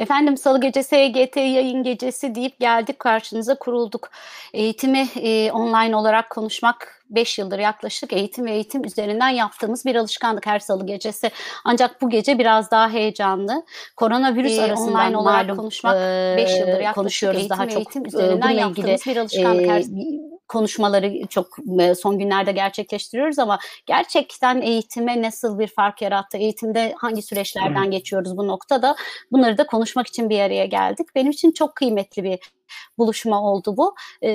Efendim salı gecesi EGT yayın gecesi deyip geldik karşınıza kurulduk. Eğitimi e, online olarak konuşmak 5 yıldır yaklaşık eğitim ve eğitim üzerinden yaptığımız bir alışkanlık her salı gecesi. Ancak bu gece biraz daha heyecanlı. Koronavirüs e, arasından online olarak malum, konuşmak 5 e, yıldır yaklaşık konuşuyoruz eğitim daha çok eğitim üzerinden yaptığımız bir alışkanlık. Her, konuşmaları çok e, son günlerde gerçekleştiriyoruz ama gerçekten eğitime nasıl bir fark yarattı? Eğitimde hangi süreçlerden geçiyoruz bu noktada? Bunları da konuşmak için bir araya geldik. Benim için çok kıymetli bir buluşma oldu bu. E,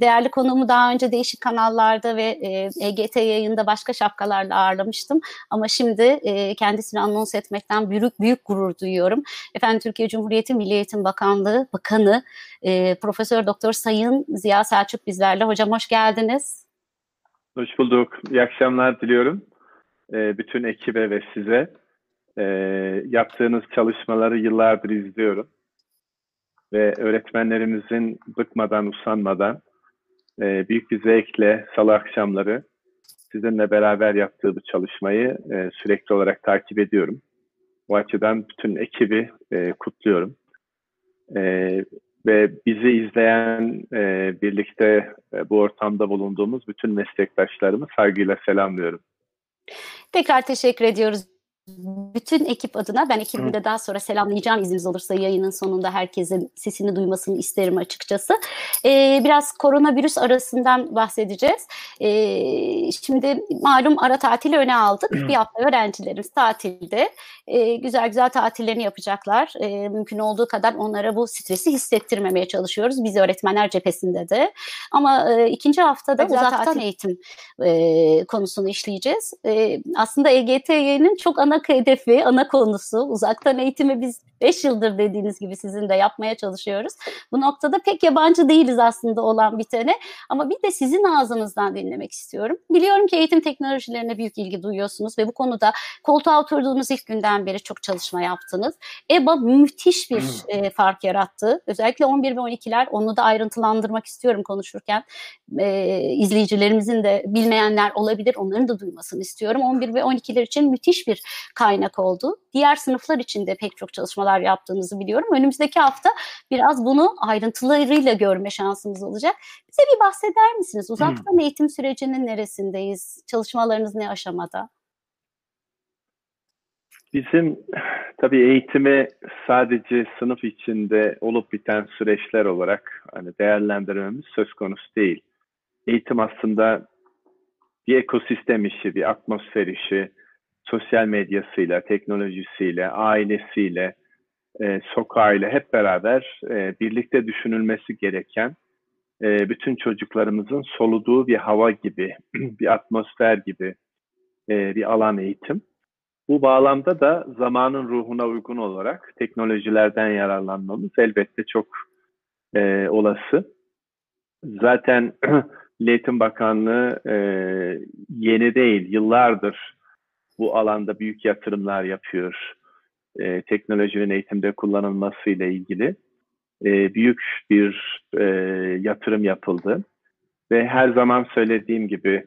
değerli konuğumu daha önce değişik kanallarda ve e, EGT yayında başka şapkalarla ağırlamıştım. Ama şimdi e, kendisini anons etmekten büyük büyük gurur duyuyorum. Efendim Türkiye Cumhuriyeti Milli Eğitim Bakanlığı Bakanı e, Profesör Doktor Sayın Ziya Selçuk bizlerle. Hocam hoş geldiniz. Hoş bulduk. İyi akşamlar diliyorum. E, bütün ekibe ve size. E, yaptığınız çalışmaları yıllardır izliyorum ve öğretmenlerimizin bıkmadan, usanmadan e, büyük bir zevkle salı akşamları sizinle beraber yaptığı bu çalışmayı e, sürekli olarak takip ediyorum. Bu açıdan bütün ekibi e, kutluyorum. E, ve bizi izleyen, e, birlikte e, bu ortamda bulunduğumuz bütün meslektaşlarımı saygıyla selamlıyorum. Tekrar teşekkür ediyoruz bütün ekip adına ben ekibimde de daha sonra selamlayacağım izniniz olursa yayının sonunda herkesin sesini duymasını isterim açıkçası. Ee, biraz koronavirüs arasından bahsedeceğiz. Ee, şimdi malum ara tatili öne aldık. Bir hafta öğrencilerimiz tatilde. Ee, güzel güzel tatillerini yapacaklar. Ee, mümkün olduğu kadar onlara bu stresi hissettirmemeye çalışıyoruz. Biz öğretmenler cephesinde de. Ama e, ikinci haftada güzel uzaktan tatil. eğitim e, konusunu işleyeceğiz. E, aslında EGT'nin çok ana hedefi, ana konusu. Uzaktan eğitimi biz 5 yıldır dediğiniz gibi sizin de yapmaya çalışıyoruz. Bu noktada pek yabancı değiliz aslında olan bitene ama bir de sizin ağzınızdan dinlemek istiyorum. Biliyorum ki eğitim teknolojilerine büyük ilgi duyuyorsunuz ve bu konuda koltuğa oturduğunuz ilk günden beri çok çalışma yaptınız. EBA müthiş bir e, fark yarattı. Özellikle 11 ve 12'ler onu da ayrıntılandırmak istiyorum konuşurken. E, izleyicilerimizin de bilmeyenler olabilir onların da duymasını istiyorum. 11 ve 12'ler için müthiş bir kaynak oldu. Diğer sınıflar için de pek çok çalışmalar yaptığınızı biliyorum. Önümüzdeki hafta biraz bunu ayrıntılarıyla görme şansımız olacak. Bize bir bahseder misiniz? Uzaktan hmm. eğitim sürecinin neresindeyiz? Çalışmalarınız ne aşamada? Bizim tabii eğitimi sadece sınıf içinde olup biten süreçler olarak hani değerlendirmemiz söz konusu değil. Eğitim aslında bir ekosistem işi, bir atmosfer işi, sosyal medyasıyla, teknolojisiyle, ailesiyle, e, sokağıyla hep beraber e, birlikte düşünülmesi gereken e, bütün çocuklarımızın soluduğu bir hava gibi, bir atmosfer gibi e, bir alan eğitim. Bu bağlamda da zamanın ruhuna uygun olarak teknolojilerden yararlanmamız elbette çok e, olası. Zaten Eğitim Bakanlığı e, yeni değil, yıllardır bu alanda büyük yatırımlar yapıyor. E, teknolojinin eğitimde kullanılması ile ilgili e, büyük bir e, yatırım yapıldı. Ve her zaman söylediğim gibi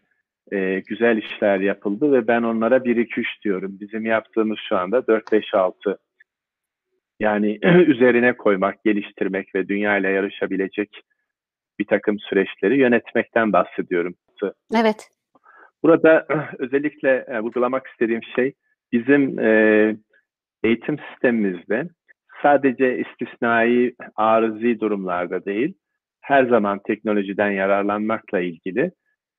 e, güzel işler yapıldı ve ben onlara 1-2-3 diyorum. Bizim yaptığımız şu anda 4-5-6. Yani üzerine koymak, geliştirmek ve dünya ile yarışabilecek bir takım süreçleri yönetmekten bahsediyorum. Evet. Burada özellikle e, vurgulamak istediğim şey bizim e, eğitim sistemimizde sadece istisnai, arızi durumlarda değil, her zaman teknolojiden yararlanmakla ilgili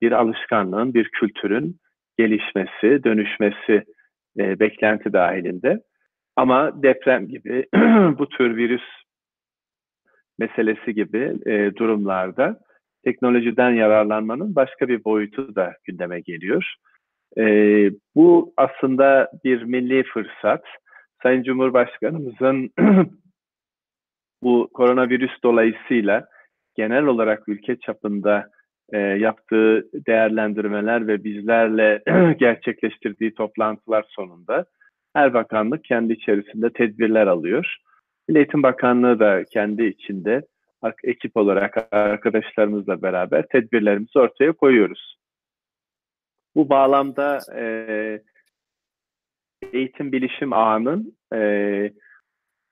bir alışkanlığın, bir kültürün gelişmesi, dönüşmesi e, beklenti dahilinde. Ama deprem gibi bu tür virüs meselesi gibi e, durumlarda teknolojiden yararlanmanın başka bir boyutu da gündeme geliyor. E, bu aslında bir milli fırsat. Sayın Cumhurbaşkanımızın bu koronavirüs dolayısıyla genel olarak ülke çapında e, yaptığı değerlendirmeler ve bizlerle gerçekleştirdiği toplantılar sonunda her bakanlık kendi içerisinde tedbirler alıyor. Milli Eğitim Bakanlığı da kendi içinde ekip olarak arkadaşlarımızla beraber tedbirlerimizi ortaya koyuyoruz. Bu bağlamda e, eğitim bilişim ağının e,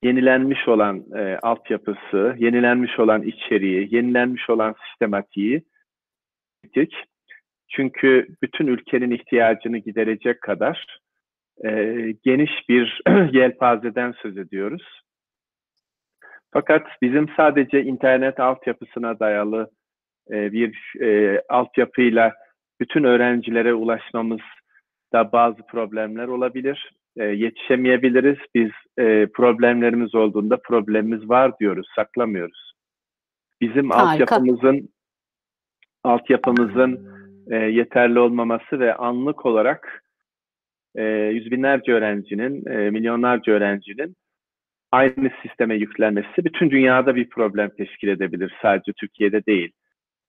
yenilenmiş olan e, altyapısı, yenilenmiş olan içeriği, yenilenmiş olan sistematiği çünkü bütün ülkenin ihtiyacını giderecek kadar e, geniş bir yelpazeden söz ediyoruz. Fakat bizim sadece internet altyapısına dayalı e, bir e, altyapıyla bütün öğrencilere ulaşmamız da bazı problemler olabilir. E, yetişemeyebiliriz. Biz e, problemlerimiz olduğunda problemimiz var diyoruz, saklamıyoruz. Bizim Harika. altyapımızın altyapımızın e, yeterli olmaması ve anlık olarak e, yüz binlerce öğrencinin, e, milyonlarca öğrencinin aynı sisteme yüklenmesi bütün dünyada bir problem teşkil edebilir. Sadece Türkiye'de değil.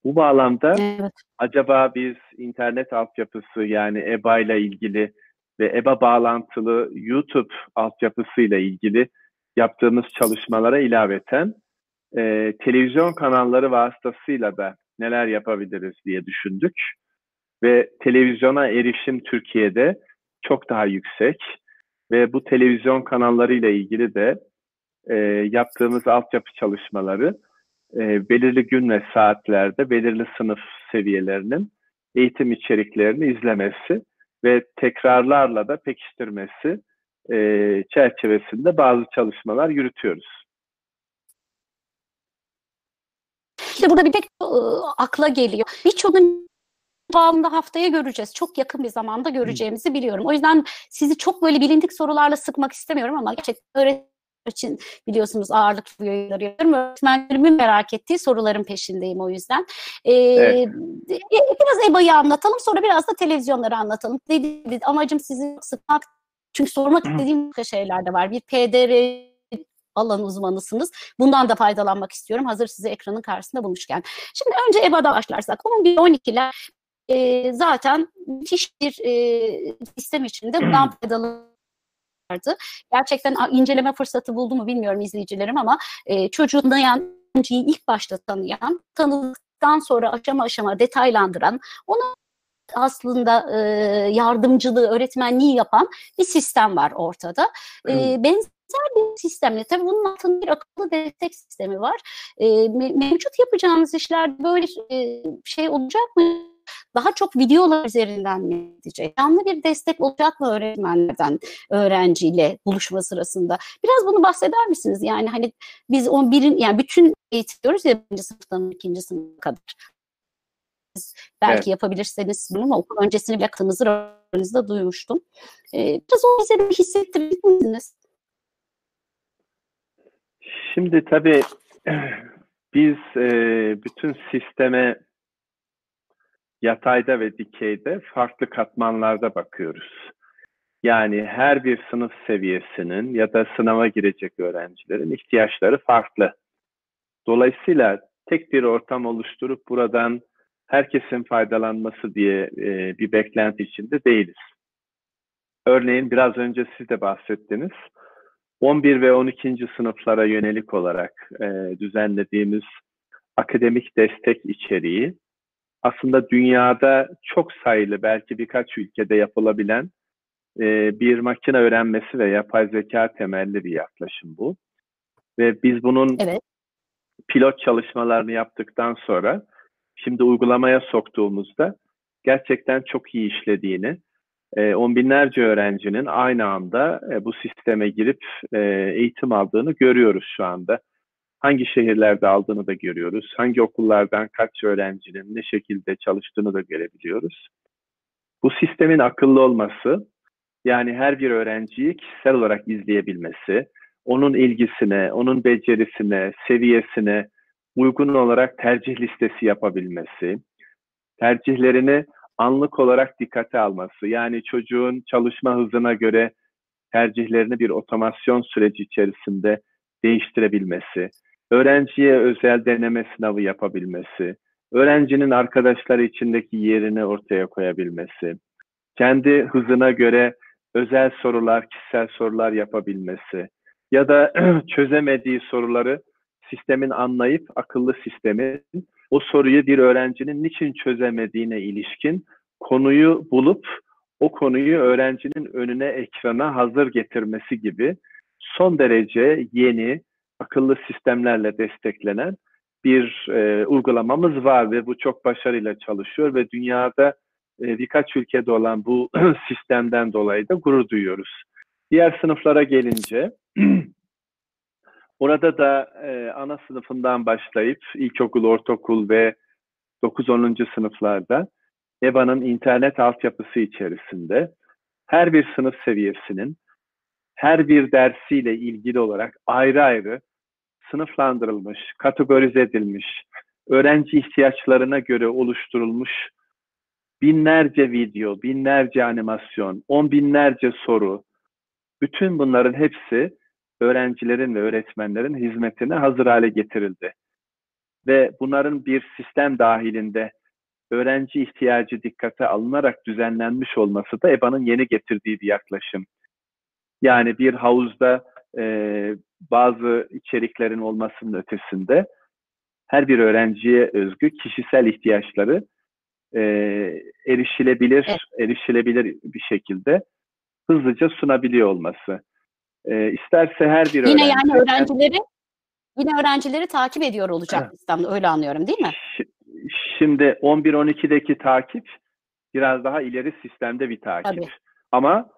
Bu bağlamda evet. acaba biz internet altyapısı yani EBA ile ilgili ve EBA bağlantılı YouTube altyapısıyla ilgili yaptığımız çalışmalara ilaveten e, televizyon kanalları vasıtasıyla da neler yapabiliriz diye düşündük. Ve televizyona erişim Türkiye'de çok daha yüksek ve bu televizyon kanallarıyla ilgili de e, yaptığımız altyapı çalışmaları e, belirli gün ve saatlerde belirli sınıf seviyelerinin eğitim içeriklerini izlemesi ve tekrarlarla da pekiştirmesi e, çerçevesinde bazı çalışmalar yürütüyoruz. İşte burada bir tek ıı, akla geliyor. Birçoğunun bağımda haftaya göreceğiz. Çok yakın bir zamanda göreceğimizi biliyorum. O yüzden sizi çok böyle bilindik sorularla sıkmak istemiyorum ama gerçekten öğretmen için biliyorsunuz ağırlıklı yayınları yapıyorum. Öğretmenlerimin merak ettiği soruların peşindeyim o yüzden. Ee, evet. Biraz EBA'yı anlatalım sonra biraz da televizyonları anlatalım. Dediğim amacım sizi sıkmak çünkü sormak istediğim şeyler de var. Bir PDR alan uzmanısınız. Bundan da faydalanmak istiyorum. Hazır sizi ekranın karşısında bulmuşken. Şimdi önce EBA'da başlarsak. 11-12'ler e, zaten müthiş bir e, sistem içinde bundan faydalanıyorlar vardı. Gerçekten inceleme fırsatı buldu mu bilmiyorum izleyicilerim ama e, çocuğu tanıyan, ilk başta tanıyan, tanıdıktan sonra aşama aşama detaylandıran, onu aslında e, yardımcılığı, öğretmenliği yapan bir sistem var ortada. E, benzer bir sistemle, tabii bunun altında bir akıllı destek sistemi var. E, mevcut yapacağımız işler böyle e, şey olacak mı? Daha çok videolar üzerinden mi gidecek? Canlı bir destek olacak mı öğretmenlerden öğrenciyle buluşma sırasında? Biraz bunu bahseder misiniz? Yani hani biz 11'in yani bütün eğitiyoruz ya birinci sınıftan ikinci sınıfa kadar. Belki evet. yapabilirseniz bunu ama okul öncesini bile yaptığınızı aranızda duymuştum. Ee, biraz o bize bir hissettirir misiniz? Şimdi tabii biz e, bütün sisteme yatayda ve dikeyde farklı katmanlarda bakıyoruz. Yani her bir sınıf seviyesinin ya da sınava girecek öğrencilerin ihtiyaçları farklı. Dolayısıyla tek bir ortam oluşturup buradan herkesin faydalanması diye e, bir beklenti içinde değiliz. Örneğin biraz önce siz de bahsettiniz. 11 ve 12. sınıflara yönelik olarak e, düzenlediğimiz akademik destek içeriği aslında dünyada çok sayılı belki birkaç ülkede yapılabilen e, bir makine öğrenmesi ve yapay zeka temelli bir yaklaşım bu. Ve biz bunun evet. pilot çalışmalarını yaptıktan sonra şimdi uygulamaya soktuğumuzda gerçekten çok iyi işlediğini, e, on binlerce öğrencinin aynı anda e, bu sisteme girip e, eğitim aldığını görüyoruz şu anda hangi şehirlerde aldığını da görüyoruz. Hangi okullardan kaç öğrencinin ne şekilde çalıştığını da görebiliyoruz. Bu sistemin akıllı olması, yani her bir öğrenciyi kişisel olarak izleyebilmesi, onun ilgisine, onun becerisine, seviyesine uygun olarak tercih listesi yapabilmesi, tercihlerini anlık olarak dikkate alması, yani çocuğun çalışma hızına göre tercihlerini bir otomasyon süreci içerisinde değiştirebilmesi, öğrenciye özel deneme sınavı yapabilmesi, öğrencinin arkadaşları içindeki yerini ortaya koyabilmesi, kendi hızına göre özel sorular, kişisel sorular yapabilmesi ya da çözemediği soruları sistemin anlayıp akıllı sistemin o soruyu bir öğrencinin niçin çözemediğine ilişkin konuyu bulup o konuyu öğrencinin önüne ekrana hazır getirmesi gibi son derece yeni, akıllı sistemlerle desteklenen bir e, uygulamamız var ve bu çok başarıyla çalışıyor ve dünyada e, birkaç ülkede olan bu sistemden dolayı da gurur duyuyoruz. Diğer sınıflara gelince orada da e, ana sınıfından başlayıp ilkokul, ortaokul ve 9-10. sınıflarda EBA'nın internet altyapısı içerisinde her bir sınıf seviyesinin her bir dersiyle ilgili olarak ayrı ayrı sınıflandırılmış, kategorize edilmiş, öğrenci ihtiyaçlarına göre oluşturulmuş binlerce video, binlerce animasyon, on binlerce soru, bütün bunların hepsi öğrencilerin ve öğretmenlerin hizmetine hazır hale getirildi. Ve bunların bir sistem dahilinde öğrenci ihtiyacı dikkate alınarak düzenlenmiş olması da EBA'nın yeni getirdiği bir yaklaşım. Yani bir havuzda e, bazı içeriklerin olmasının ötesinde her bir öğrenciye özgü kişisel ihtiyaçları e, erişilebilir, evet. erişilebilir bir şekilde hızlıca sunabiliyor olması. E, isterse her bir yine öğrenci... yani öğrencileri yine öğrencileri takip ediyor olacak sistemde öyle anlıyorum değil mi? Şimdi 11-12'deki takip biraz daha ileri sistemde bir takip. Tabii. Ama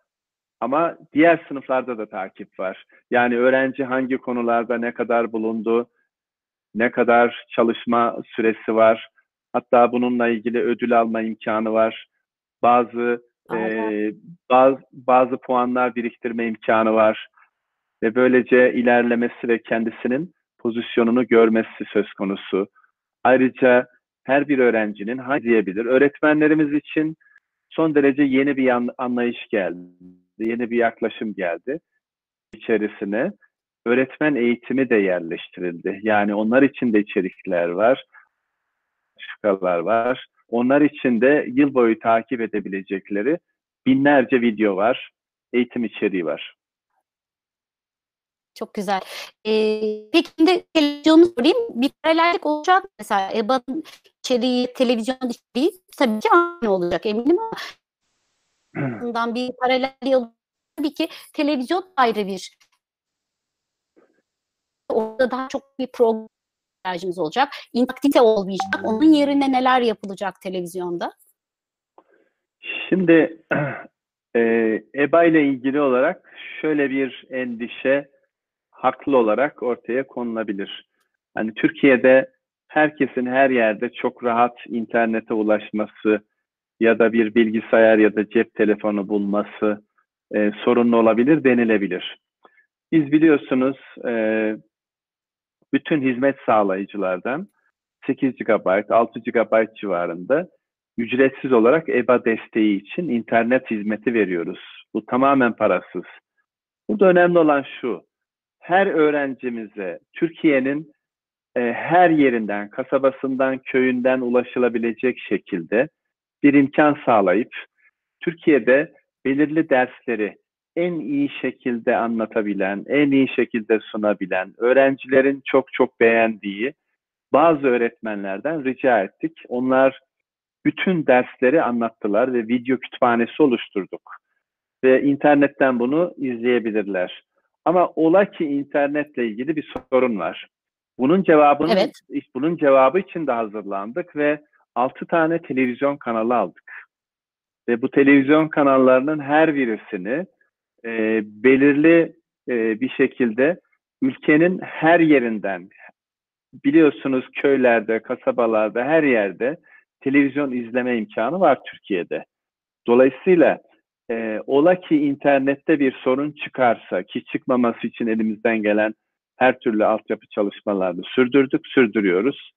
ama diğer sınıflarda da takip var. Yani öğrenci hangi konularda ne kadar bulundu, ne kadar çalışma süresi var. Hatta bununla ilgili ödül alma imkanı var. Bazı e, bazı, bazı puanlar biriktirme imkanı var. Ve böylece ilerlemesi ve kendisinin pozisyonunu görmesi söz konusu. Ayrıca her bir öğrencinin hangi diyebilir. Öğretmenlerimiz için son derece yeni bir anlayış geldi yeni bir yaklaşım geldi içerisine. Öğretmen eğitimi de yerleştirildi. Yani onlar için de içerikler var, şıkalar var. Onlar için de yıl boyu takip edebilecekleri binlerce video var, eğitim içeriği var. Çok güzel. Ee, peki şimdi televizyonu sorayım. Bir paralellik olacak mesela EBA'nın içeriği, televizyon içeriği tabii ki aynı olacak eminim ama bundan bir paralel yol tabii ki televizyon ayrı bir orada daha çok bir program olacak. İnteraktivite olmayacak. Onun yerine neler yapılacak televizyonda? Şimdi e, EBA ile ilgili olarak şöyle bir endişe haklı olarak ortaya konulabilir. Hani Türkiye'de herkesin her yerde çok rahat internete ulaşması ya da bir bilgisayar ya da cep telefonu bulması e, sorunlu olabilir denilebilir. Biz biliyorsunuz e, bütün hizmet sağlayıcılardan 8 GB, 6 GB civarında ücretsiz olarak EBA desteği için internet hizmeti veriyoruz. Bu tamamen parasız. Burada önemli olan şu, her öğrencimize Türkiye'nin e, her yerinden, kasabasından, köyünden ulaşılabilecek şekilde bir imkan sağlayıp Türkiye'de belirli dersleri en iyi şekilde anlatabilen, en iyi şekilde sunabilen, öğrencilerin çok çok beğendiği bazı öğretmenlerden rica ettik. Onlar bütün dersleri anlattılar ve video kütüphanesi oluşturduk. Ve internetten bunu izleyebilirler. Ama ola ki internetle ilgili bir sorun var. Bunun cevabını evet. bunun cevabı için de hazırlandık ve 6 tane televizyon kanalı aldık. Ve bu televizyon kanallarının her birisini e, belirli e, bir şekilde ülkenin her yerinden biliyorsunuz köylerde, kasabalarda, her yerde televizyon izleme imkanı var Türkiye'de. Dolayısıyla e, ola ki internette bir sorun çıkarsa ki çıkmaması için elimizden gelen her türlü altyapı çalışmalarını sürdürdük, sürdürüyoruz.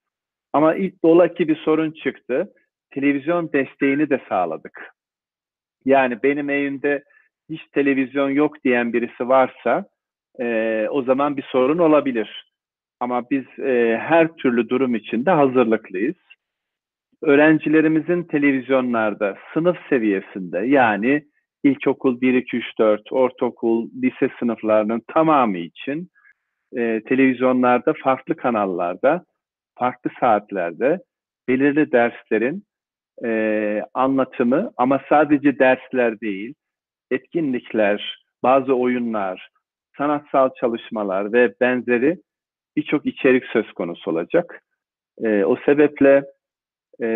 Ama ilk ola ki bir sorun çıktı, televizyon desteğini de sağladık. Yani benim evimde hiç televizyon yok diyen birisi varsa e, o zaman bir sorun olabilir. Ama biz e, her türlü durum için de hazırlıklıyız. Öğrencilerimizin televizyonlarda sınıf seviyesinde yani ilkokul 1, 2, 3, 4, ortaokul, lise sınıflarının tamamı için e, televizyonlarda farklı kanallarda, farklı saatlerde belirli derslerin e, anlatımı ama sadece dersler değil, etkinlikler, bazı oyunlar, sanatsal çalışmalar ve benzeri birçok içerik söz konusu olacak. E, o sebeple e,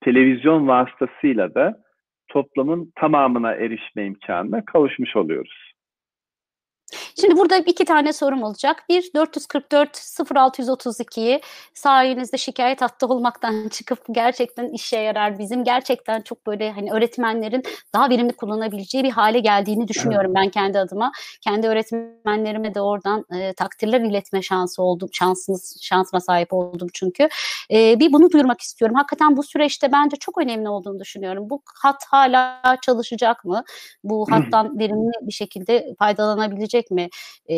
televizyon vasıtasıyla da toplumun tamamına erişme imkanına kavuşmuş oluyoruz. Şimdi burada iki tane sorum olacak. Bir 444 0632'yi sayenizde şikayet hattı olmaktan çıkıp gerçekten işe yarar. Bizim gerçekten çok böyle hani öğretmenlerin daha verimli kullanabileceği bir hale geldiğini düşünüyorum ben kendi adıma. Kendi öğretmenlerime de oradan e, takdirler iletme şansı oldum. Şansınız şansıma sahip oldum çünkü. E, bir bunu duyurmak istiyorum. Hakikaten bu süreçte bence çok önemli olduğunu düşünüyorum. Bu hat hala çalışacak mı? Bu hattan verimli bir şekilde faydalanabilecek mi? E,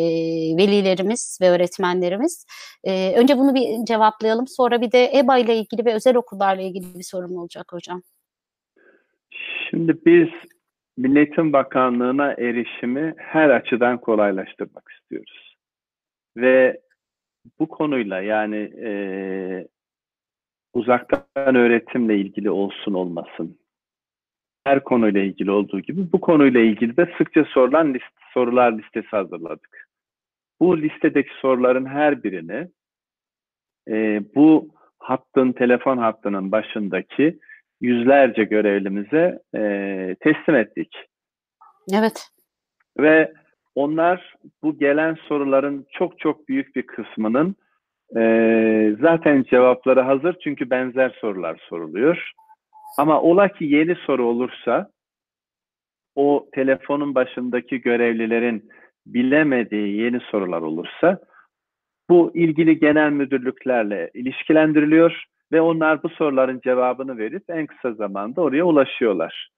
velilerimiz ve öğretmenlerimiz. E, önce bunu bir cevaplayalım. Sonra bir de EBA ile ilgili ve özel okullarla ilgili bir sorum olacak hocam. Şimdi biz Milli Eğitim Bakanlığı'na erişimi her açıdan kolaylaştırmak istiyoruz. Ve bu konuyla yani e, uzaktan öğretimle ilgili olsun olmasın, her konuyla ilgili olduğu gibi bu konuyla ilgili de sıkça sorulan list, sorular listesi hazırladık. Bu listedeki soruların her birini e, bu hattın, telefon hattının başındaki yüzlerce görevlimize e, teslim ettik. Evet. Ve onlar bu gelen soruların çok çok büyük bir kısmının e, zaten cevapları hazır çünkü benzer sorular soruluyor. Ama ola ki yeni soru olursa o telefonun başındaki görevlilerin bilemediği yeni sorular olursa bu ilgili genel müdürlüklerle ilişkilendiriliyor ve onlar bu soruların cevabını verip en kısa zamanda oraya ulaşıyorlar.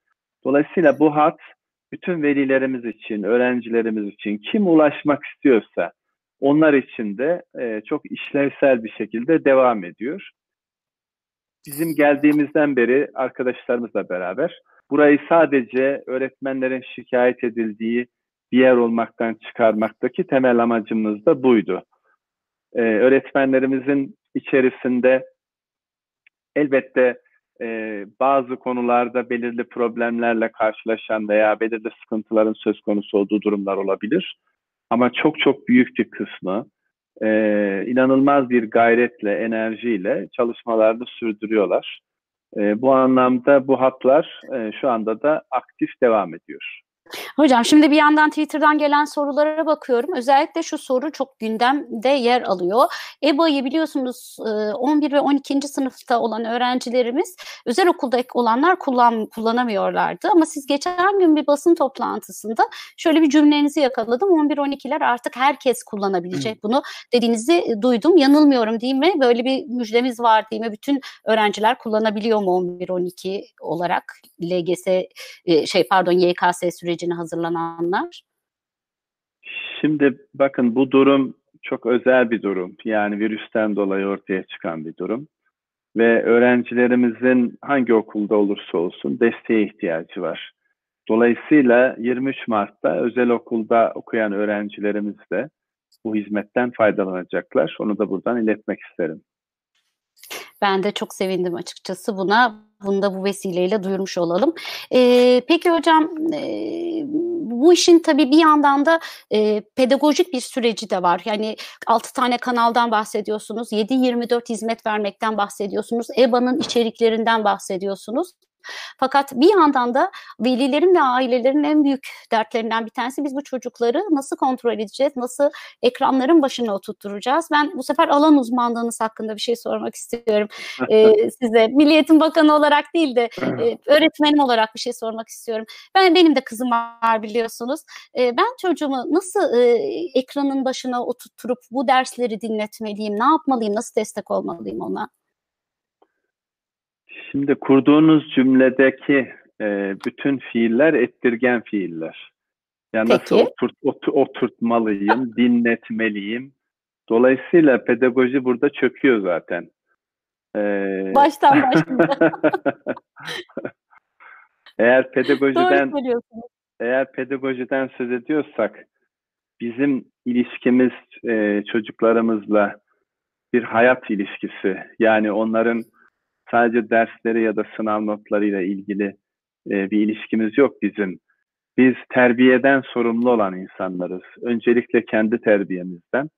Dolayısıyla bu hat bütün velilerimiz için, öğrencilerimiz için kim ulaşmak istiyorsa onlar için de e, çok işlevsel bir şekilde devam ediyor bizim geldiğimizden beri arkadaşlarımızla beraber burayı sadece öğretmenlerin şikayet edildiği bir yer olmaktan çıkarmaktaki temel amacımız da buydu. Ee, öğretmenlerimizin içerisinde elbette e, bazı konularda belirli problemlerle karşılaşan veya belirli sıkıntıların söz konusu olduğu durumlar olabilir. Ama çok çok büyük bir kısmı e, inanılmaz bir gayretle, enerjiyle çalışmalarını sürdürüyorlar. E, bu anlamda bu hatlar e, şu anda da aktif devam ediyor. Hocam şimdi bir yandan Twitter'dan gelen sorulara bakıyorum. Özellikle şu soru çok gündemde yer alıyor. EBA'yı biliyorsunuz 11 ve 12. sınıfta olan öğrencilerimiz özel okulda olanlar kullan, kullanamıyorlardı. Ama siz geçen gün bir basın toplantısında şöyle bir cümlenizi yakaladım. 11-12'ler artık herkes kullanabilecek bunu dediğinizi duydum. Yanılmıyorum değil mi? Böyle bir müjdemiz var değil mi? Bütün öğrenciler kullanabiliyor mu 11-12 olarak LGS şey pardon YKS süreci sürecine hazırlananlar? Şimdi bakın bu durum çok özel bir durum. Yani virüsten dolayı ortaya çıkan bir durum. Ve öğrencilerimizin hangi okulda olursa olsun desteğe ihtiyacı var. Dolayısıyla 23 Mart'ta özel okulda okuyan öğrencilerimiz de bu hizmetten faydalanacaklar. Onu da buradan iletmek isterim. Ben de çok sevindim açıkçası buna. Bunu da bu vesileyle duyurmuş olalım. Ee, peki hocam e, bu işin tabii bir yandan da e, pedagojik bir süreci de var. Yani 6 tane kanaldan bahsediyorsunuz, 7-24 hizmet vermekten bahsediyorsunuz, EBA'nın içeriklerinden bahsediyorsunuz. Fakat bir yandan da velilerin ve ailelerin en büyük dertlerinden bir tanesi biz bu çocukları nasıl kontrol edeceğiz, nasıl ekranların başına oturtturacağız? Ben bu sefer alan uzmanlığınız hakkında bir şey sormak istiyorum ee, size. Milliyetin Bakanı olarak değil de e, öğretmenim olarak bir şey sormak istiyorum. Ben Benim de kızım var biliyorsunuz. E, ben çocuğumu nasıl e, ekranın başına oturtturup bu dersleri dinletmeliyim, ne yapmalıyım, nasıl destek olmalıyım ona? Şimdi kurduğunuz cümledeki e, bütün fiiller ettirgen fiiller. Yani Peki. nasıl oturt, ot, oturtmalıyım, dinletmeliyim. Dolayısıyla pedagoji burada çöküyor zaten. Ee... Baştan başına. eğer pedagojiden eğer pedagojiden söz ediyorsak bizim ilişkimiz e, çocuklarımızla bir hayat ilişkisi. Yani onların sadece dersleri ya da sınav notlarıyla ilgili e, bir ilişkimiz yok bizim. biz terbiyeden sorumlu olan insanlarız. Öncelikle kendi terbiyemizden,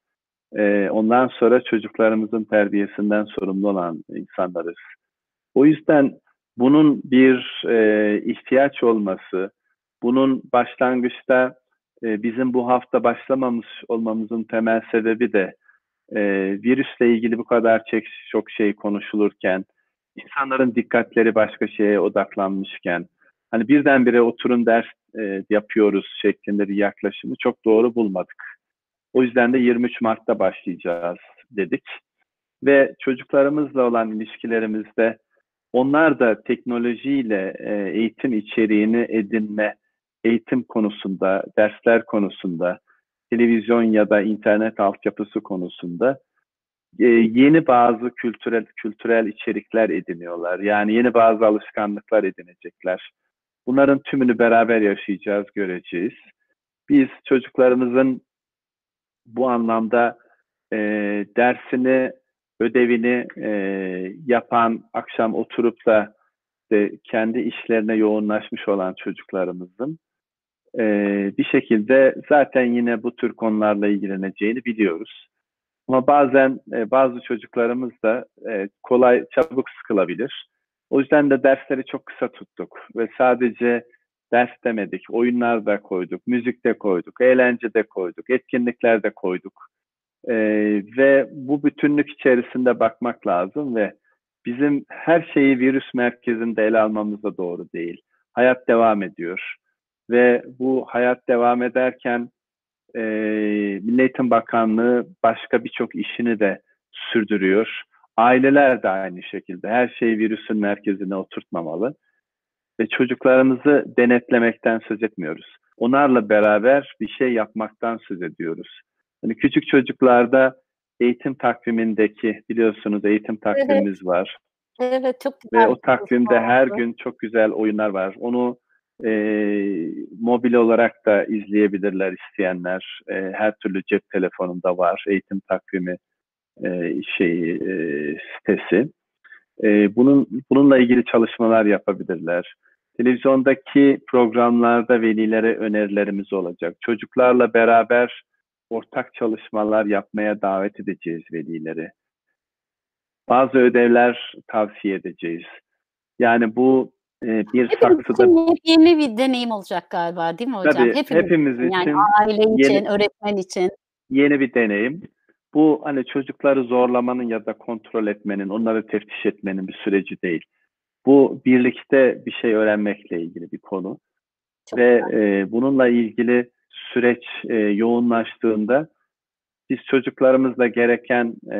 e, ondan sonra çocuklarımızın terbiyesinden sorumlu olan insanlarız. O yüzden bunun bir e, ihtiyaç olması, bunun başlangıçta e, bizim bu hafta başlamamış olmamızın temel sebebi de e, virüsle ilgili bu kadar çok, şey konuşulurken, insanların dikkatleri başka şeye odaklanmışken, hani birdenbire oturun ders e, yapıyoruz şeklinde bir yaklaşımı çok doğru bulmadık. O yüzden de 23 Mart'ta başlayacağız dedik. Ve çocuklarımızla olan ilişkilerimizde onlar da teknolojiyle e, eğitim içeriğini edinme, eğitim konusunda, dersler konusunda, televizyon ya da internet altyapısı konusunda e, yeni bazı kültürel kültürel içerikler ediniyorlar. Yani yeni bazı alışkanlıklar edinecekler. Bunların tümünü beraber yaşayacağız, göreceğiz. Biz çocuklarımızın bu anlamda e, dersini, ödevini e, yapan, akşam oturup da de kendi işlerine yoğunlaşmış olan çocuklarımızın e, bir şekilde zaten yine bu tür konularla ilgileneceğini biliyoruz. Ama bazen e, bazı çocuklarımız da e, kolay, çabuk sıkılabilir. O yüzden de dersleri çok kısa tuttuk ve sadece ders demedik, oyunlar da koyduk, müzik de koyduk, eğlence de koyduk, etkinlikler de koyduk. E, ve bu bütünlük içerisinde bakmak lazım ve bizim her şeyi virüs merkezinde ele almamız da doğru değil. Hayat devam ediyor ve bu hayat devam ederken e, Milli Eğitim Bakanlığı başka birçok işini de sürdürüyor. Aileler de aynı şekilde. Her şeyi virüsün merkezine oturtmamalı. Ve çocuklarımızı denetlemekten söz etmiyoruz. Onlarla beraber bir şey yapmaktan söz ediyoruz. Yani küçük çocuklarda eğitim takvimindeki biliyorsunuz eğitim takvimimiz evet. var. Evet çok güzel. Ve o takvimde her gün çok güzel oyunlar var. Onu e, mobil olarak da izleyebilirler isteyenler. E, her türlü cep telefonunda var eğitim takvimi e, şeyi e, sitesi. E, bunun bununla ilgili çalışmalar yapabilirler. Televizyondaki programlarda velilere önerilerimiz olacak. Çocuklarla beraber ortak çalışmalar yapmaya davet edeceğiz velileri. Bazı ödevler tavsiye edeceğiz. Yani bu e, bir hepimiz saksıda... Yeni bir deneyim olacak galiba değil mi hocam? Tabii, hepimiz, hepimiz için. Yani aile için, yeni, öğretmen için. Yeni bir deneyim. Bu hani çocukları zorlamanın ya da kontrol etmenin, onları teftiş etmenin bir süreci değil. Bu birlikte bir şey öğrenmekle ilgili bir konu. Çok Ve e, bununla ilgili süreç e, yoğunlaştığında biz çocuklarımızla gereken e,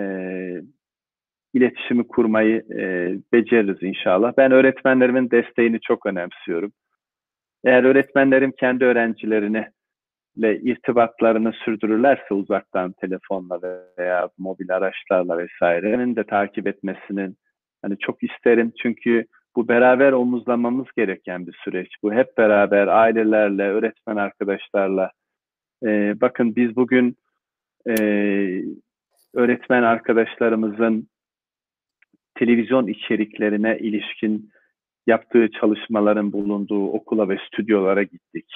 iletişimi kurmayı e, beceririz inşallah. Ben öğretmenlerimin desteğini çok önemsiyorum. Eğer öğretmenlerim kendi öğrencilerini ile irtibatlarını sürdürürlerse uzaktan telefonla veya mobil araçlarla vesairenin de takip etmesinin hani çok isterim çünkü bu beraber omuzlamamız gereken bir süreç. Bu hep beraber ailelerle, öğretmen arkadaşlarla. Ee, bakın biz bugün e, öğretmen arkadaşlarımızın televizyon içeriklerine ilişkin yaptığı çalışmaların bulunduğu okula ve stüdyolara gittik.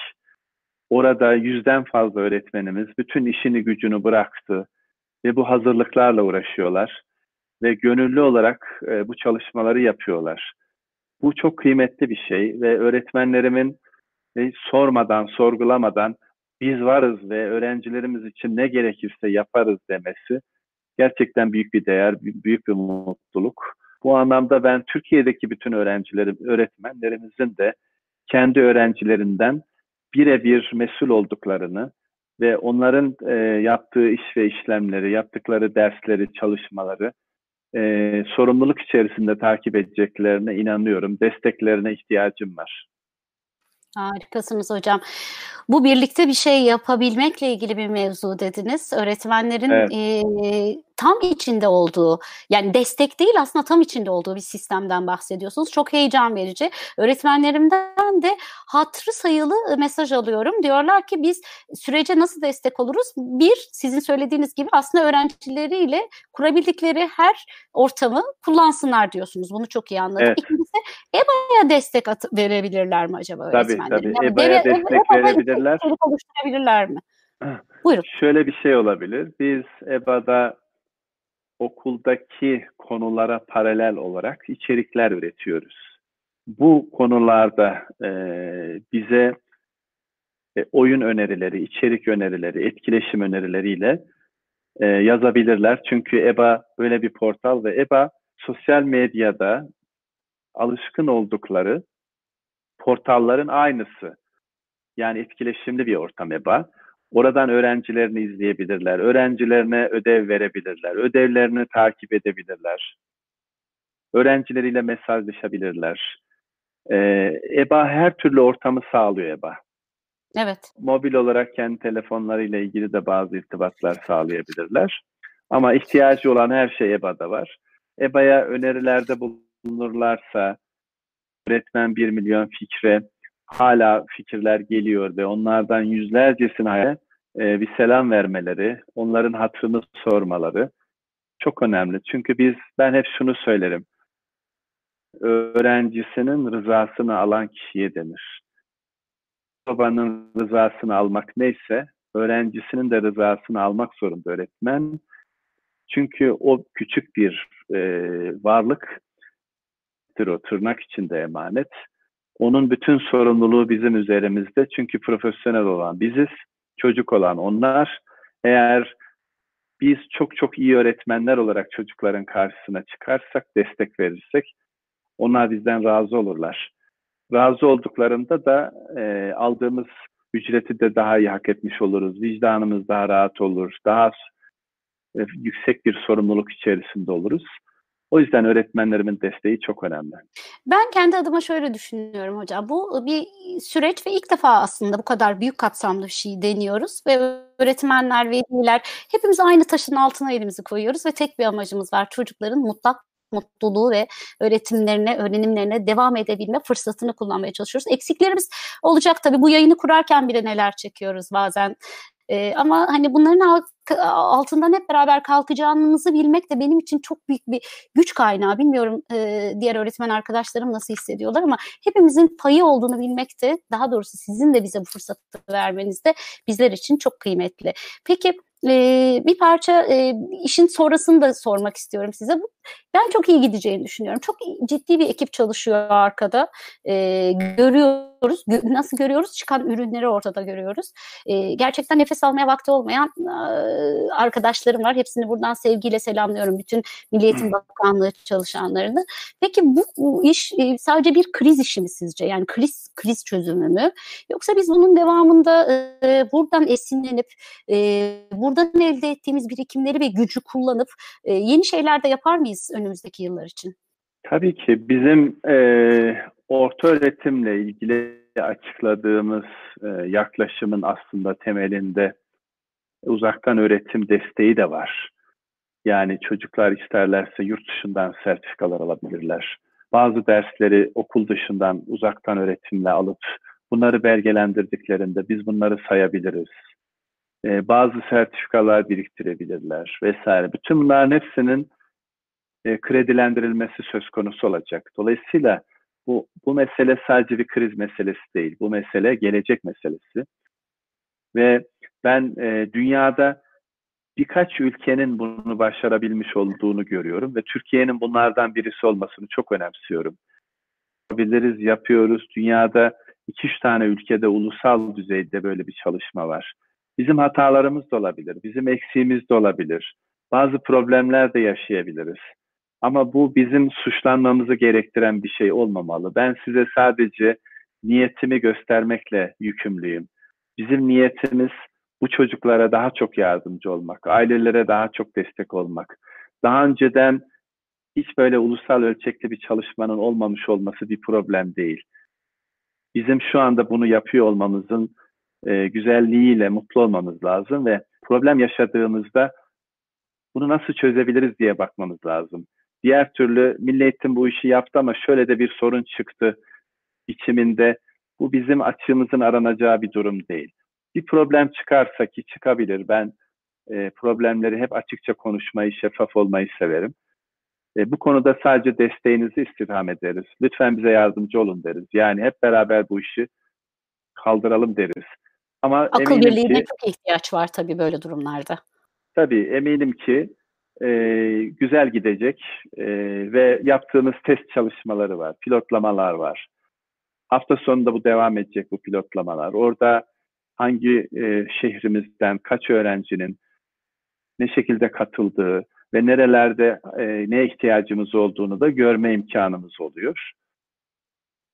Orada yüzden fazla öğretmenimiz bütün işini gücünü bıraktı ve bu hazırlıklarla uğraşıyorlar ve gönüllü olarak e, bu çalışmaları yapıyorlar. Bu çok kıymetli bir şey ve öğretmenlerimin e, sormadan, sorgulamadan biz varız ve öğrencilerimiz için ne gerekirse yaparız demesi gerçekten büyük bir değer, büyük bir mutluluk. Bu anlamda ben Türkiye'deki bütün öğrencilerim, öğretmenlerimizin de kendi öğrencilerinden birebir mesul olduklarını ve onların e, yaptığı iş ve işlemleri, yaptıkları dersleri, çalışmaları e, sorumluluk içerisinde takip edeceklerine inanıyorum. Desteklerine ihtiyacım var. Harikasınız hocam. Bu birlikte bir şey yapabilmekle ilgili bir mevzu dediniz. Öğretmenlerin evet. e, tam içinde olduğu yani destek değil aslında tam içinde olduğu bir sistemden bahsediyorsunuz. Çok heyecan verici. Öğretmenlerimden de hatırı sayılı mesaj alıyorum. Diyorlar ki biz sürece nasıl destek oluruz? Bir, sizin söylediğiniz gibi aslında öğrencileriyle kurabildikleri her ortamı kullansınlar diyorsunuz. Bunu çok iyi anladım. Evet. İkincisi EBA'ya destek at- verebilirler mi acaba öğretmenlerin? Tabii tabii. Yani EBA'ya destek EBA verebilirler. oluşturabilirler mi? Buyurun. Şöyle bir şey olabilir. Biz EBA'da okuldaki konulara paralel olarak içerikler üretiyoruz. Bu konularda e, bize e, oyun önerileri, içerik önerileri, etkileşim önerileriyle e, yazabilirler. Çünkü EBA öyle bir portal ve EBA sosyal medyada alışkın oldukları portalların aynısı. Yani etkileşimli bir ortam EBA. Oradan öğrencilerini izleyebilirler, öğrencilerine ödev verebilirler, ödevlerini takip edebilirler, öğrencileriyle mesajlaşabilirler. Ee, EBA her türlü ortamı sağlıyor EBA. Evet. Mobil olarak kendi telefonlarıyla ilgili de bazı irtibatlar sağlayabilirler. Ama ihtiyacı olan her şey EBA'da var. EBA'ya önerilerde bulunurlarsa öğretmen 1 milyon fikre hala fikirler geliyor ve onlardan yüzlercesine e, bir selam vermeleri, onların hatırını sormaları çok önemli. Çünkü biz, ben hep şunu söylerim. Öğrencisinin rızasını alan kişiye denir. Babanın rızasını almak neyse, öğrencisinin de rızasını almak zorunda öğretmen. Çünkü o küçük bir e, varlık, o tırnak içinde emanet onun bütün sorumluluğu bizim üzerimizde. Çünkü profesyonel olan biziz, çocuk olan onlar. Eğer biz çok çok iyi öğretmenler olarak çocukların karşısına çıkarsak, destek verirsek onlar bizden razı olurlar. Razı olduklarında da e, aldığımız ücreti de daha iyi hak etmiş oluruz. Vicdanımız daha rahat olur. Daha e, yüksek bir sorumluluk içerisinde oluruz. O yüzden öğretmenlerimin desteği çok önemli. Ben kendi adıma şöyle düşünüyorum hocam. Bu bir süreç ve ilk defa aslında bu kadar büyük kapsamlı bir şey deniyoruz ve öğretmenler, veliler hepimiz aynı taşın altına elimizi koyuyoruz ve tek bir amacımız var. Çocukların mutlak mutluluğu ve öğretimlerine, öğrenimlerine devam edebilme fırsatını kullanmaya çalışıyoruz. Eksiklerimiz olacak tabii. Bu yayını kurarken bile neler çekiyoruz bazen. Ee, ama hani bunların altından hep beraber kalkacağımızı bilmek de benim için çok büyük bir güç kaynağı. Bilmiyorum e, diğer öğretmen arkadaşlarım nasıl hissediyorlar ama hepimizin payı olduğunu bilmek de daha doğrusu sizin de bize bu fırsatı vermeniz de bizler için çok kıymetli. Peki e, bir parça e, işin sonrasını da sormak istiyorum size. Ben çok iyi gideceğini düşünüyorum. Çok ciddi bir ekip çalışıyor arkada. E, görüyoruz. Gö- nasıl görüyoruz? Çıkan ürünleri ortada görüyoruz. E, gerçekten nefes almaya vakti olmayan e, arkadaşlarım var. Hepsini buradan sevgiyle selamlıyorum. Bütün Milli Eğitim Bakanlığı çalışanlarını. Peki bu, bu iş e, sadece bir kriz işi mi sizce? Yani kriz kriz çözümü mü? Yoksa biz bunun devamında e, buradan esinlenip e, buradan elde ettiğimiz birikimleri ve gücü kullanıp e, yeni şeyler de yapar mıyız önümüzdeki yıllar için? Tabii ki bizim e, orta öğretimle ilgili açıkladığımız e, yaklaşımın aslında temelinde uzaktan öğretim desteği de var. Yani çocuklar isterlerse yurt dışından sertifikalar alabilirler. Bazı dersleri okul dışından uzaktan öğretimle alıp bunları belgelendirdiklerinde biz bunları sayabiliriz. Ee, bazı sertifikalar biriktirebilirler vesaire. Bütün bunların hepsinin e, kredilendirilmesi söz konusu olacak. Dolayısıyla bu, bu mesele sadece bir kriz meselesi değil. Bu mesele gelecek meselesi. Ve ben e, dünyada birkaç ülkenin bunu başarabilmiş olduğunu görüyorum ve Türkiye'nin bunlardan birisi olmasını çok önemsiyorum. Biliriz, yapıyoruz. Dünyada iki üç tane ülkede ulusal düzeyde böyle bir çalışma var. Bizim hatalarımız da olabilir, bizim eksiğimiz de olabilir. Bazı problemler de yaşayabiliriz. Ama bu bizim suçlanmamızı gerektiren bir şey olmamalı. Ben size sadece niyetimi göstermekle yükümlüyüm. Bizim niyetimiz bu çocuklara daha çok yardımcı olmak, ailelere daha çok destek olmak. Daha önceden hiç böyle ulusal ölçekli bir çalışmanın olmamış olması bir problem değil. Bizim şu anda bunu yapıyor olmamızın e, güzelliğiyle mutlu olmamız lazım ve problem yaşadığımızda bunu nasıl çözebiliriz diye bakmamız lazım. Diğer türlü Milli Eğitim bu işi yaptı ama şöyle de bir sorun çıktı biçiminde. Bu bizim açığımızın aranacağı bir durum değil. Bir problem çıkarsa ki çıkabilir. Ben e, problemleri hep açıkça konuşmayı, şeffaf olmayı severim. E, bu konuda sadece desteğinizi istirham ederiz. Lütfen bize yardımcı olun deriz. Yani hep beraber bu işi kaldıralım deriz. Ama Akıl birliğine ki, çok ihtiyaç var tabii böyle durumlarda. Tabii eminim ki e, güzel gidecek e, ve yaptığımız test çalışmaları var, pilotlamalar var. Hafta sonunda bu devam edecek bu pilotlamalar. Orada hangi e, şehrimizden kaç öğrencinin ne şekilde katıldığı ve nerelerde e, ne ihtiyacımız olduğunu da görme imkanımız oluyor.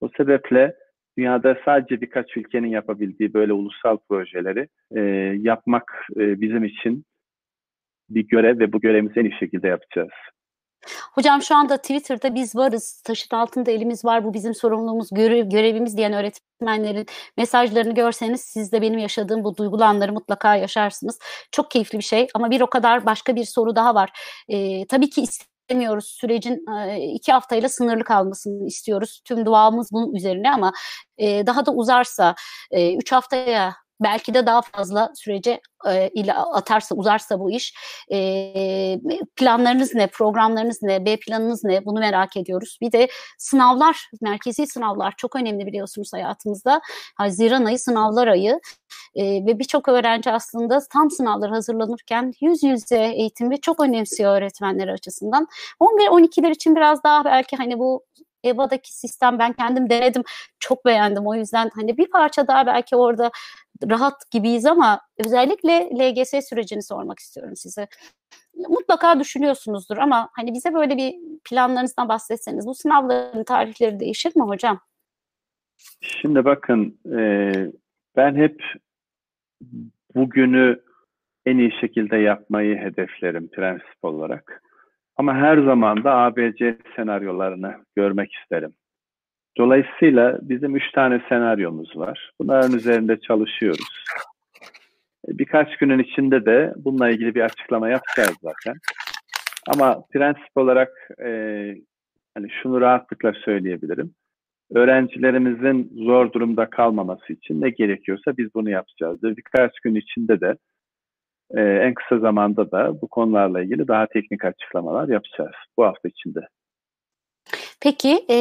O sebeple dünyada sadece birkaç ülkenin yapabildiği böyle ulusal projeleri e, yapmak e, bizim için bir görev ve bu görevimizi en iyi şekilde yapacağız. Hocam şu anda Twitter'da biz varız, taşın altında elimiz var, bu bizim sorumluluğumuz, görev, görevimiz diyen öğretmenlerin mesajlarını görseniz siz de benim yaşadığım bu duygulanları anları mutlaka yaşarsınız. Çok keyifli bir şey ama bir o kadar başka bir soru daha var. Ee, tabii ki istemiyoruz sürecin iki haftayla sınırlı kalmasını istiyoruz. Tüm duamız bunun üzerine ama daha da uzarsa, üç haftaya belki de daha fazla sürece e, ile atarsa uzarsa bu iş e, planlarınız ne programlarınız ne B planınız ne bunu merak ediyoruz. Bir de sınavlar merkezi sınavlar çok önemli biliyorsunuz hayatımızda. Haziran ayı sınavlar ayı e, ve birçok öğrenci aslında tam sınavlar hazırlanırken yüz yüze eğitimi çok önemsiyor öğretmenler açısından. 11-12'ler için biraz daha belki hani bu EBA'daki sistem ben kendim denedim. Çok beğendim. O yüzden hani bir parça daha belki orada rahat gibiyiz ama özellikle LGS sürecini sormak istiyorum size. Mutlaka düşünüyorsunuzdur ama hani bize böyle bir planlarınızdan bahsetseniz bu sınavların tarihleri değişir mi hocam? Şimdi bakın e, ben hep bugünü en iyi şekilde yapmayı hedeflerim prensip olarak. Ama her zaman da ABC senaryolarını görmek isterim. Dolayısıyla bizim üç tane senaryomuz var. Bunların üzerinde çalışıyoruz. Birkaç günün içinde de bununla ilgili bir açıklama yapacağız zaten. Ama prensip olarak e, hani şunu rahatlıkla söyleyebilirim. Öğrencilerimizin zor durumda kalmaması için ne gerekiyorsa biz bunu yapacağız. Birkaç gün içinde de en kısa zamanda da bu konularla ilgili daha teknik açıklamalar yapacağız bu hafta içinde. Peki e,